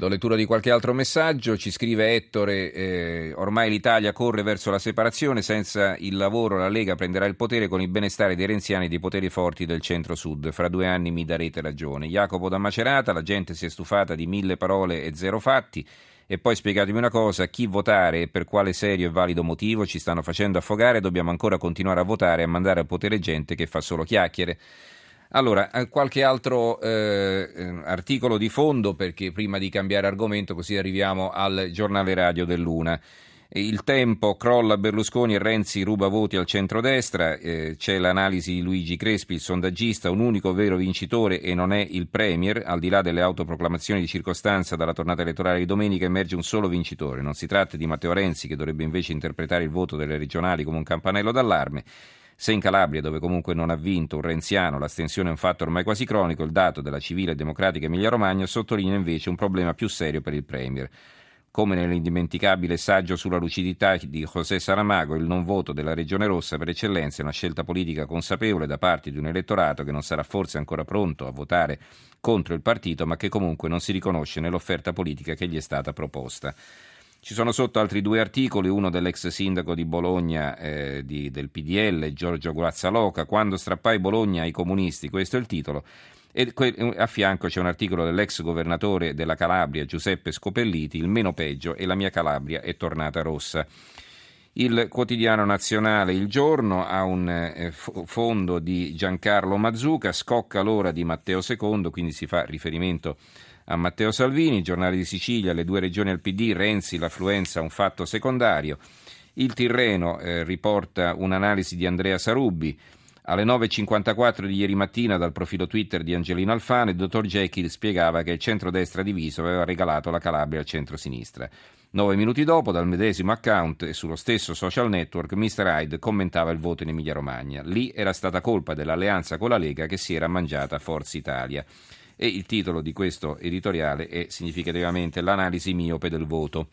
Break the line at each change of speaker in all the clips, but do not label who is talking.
Do lettura di qualche altro messaggio, ci scrive Ettore, eh, ormai l'Italia corre verso la separazione, senza il lavoro la Lega prenderà il potere con il benestare dei renziani e dei poteri forti del centro-sud, fra due anni mi darete ragione. Jacopo da Macerata, la gente si è stufata di mille parole e zero fatti, e poi spiegatemi una cosa, chi votare e per quale serio e valido motivo ci stanno facendo affogare, dobbiamo ancora continuare a votare e a mandare al potere gente che fa solo chiacchiere. Allora, eh, qualche altro eh, eh, articolo di fondo perché prima di cambiare argomento così arriviamo al giornale radio dell'Una. Il tempo crolla Berlusconi e Renzi ruba voti al centrodestra, eh, c'è l'analisi di Luigi Crespi, il sondaggista, un unico vero vincitore e non è il Premier, al di là delle autoproclamazioni di circostanza dalla tornata elettorale di domenica emerge un solo vincitore, non si tratta di Matteo Renzi che dovrebbe invece interpretare il voto delle regionali come un campanello d'allarme, se in Calabria, dove comunque non ha vinto un renziano, l'astensione è un fatto ormai quasi cronico, il dato della civile e democratica Emilia-Romagna sottolinea invece un problema più serio per il Premier. Come nell'indimenticabile saggio sulla lucidità di José Saramago, il non voto della Regione Rossa per eccellenza è una scelta politica consapevole da parte di un elettorato che non sarà forse ancora pronto a votare contro il partito, ma che comunque non si riconosce nell'offerta politica che gli è stata proposta. Ci sono sotto altri due articoli, uno dell'ex sindaco di Bologna eh, di, del PDL, Giorgio Guazzaloca, quando strappai Bologna ai comunisti, questo è il titolo, e a fianco c'è un articolo dell'ex governatore della Calabria, Giuseppe Scopelliti, il meno peggio e la mia Calabria è tornata rossa. Il quotidiano nazionale Il Giorno ha un eh, fondo di Giancarlo Mazzuca, scocca l'ora di Matteo II, quindi si fa riferimento a Matteo Salvini, giornale di Sicilia, le due regioni al PD, Renzi, l'affluenza un fatto secondario. Il Tirreno eh, riporta un'analisi di Andrea Sarubbi. Alle 9.54 di ieri mattina dal profilo Twitter di Angelino Alfano il dottor Jekyll spiegava che il centro-destra diviso aveva regalato la Calabria al centro-sinistra. Nove minuti dopo, dal medesimo account e sullo stesso social network, Mr. Hyde commentava il voto in Emilia-Romagna. Lì era stata colpa dell'alleanza con la Lega che si era mangiata Forza Italia e il titolo di questo editoriale è significativamente l'analisi miope del voto.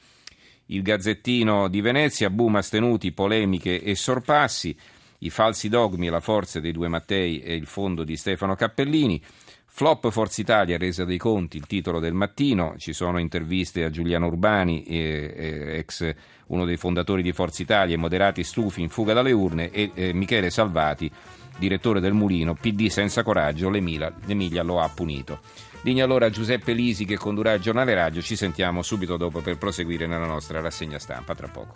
Il Gazzettino di Venezia, boom astenuti, polemiche e sorpassi, i falsi dogmi e la forza dei due Mattei e il fondo di Stefano Cappellini. Flop Forza Italia, resa dei conti, il titolo del mattino, ci sono interviste a Giuliano Urbani, eh, ex uno dei fondatori di Forza Italia, moderati stufi in fuga dalle urne, e eh, Michele Salvati, direttore del Mulino, PD senza coraggio, l'Emilia, l'Emilia lo ha punito. Digno allora Giuseppe Lisi che condurrà il giornale radio, ci sentiamo subito dopo per proseguire nella nostra rassegna stampa, tra poco.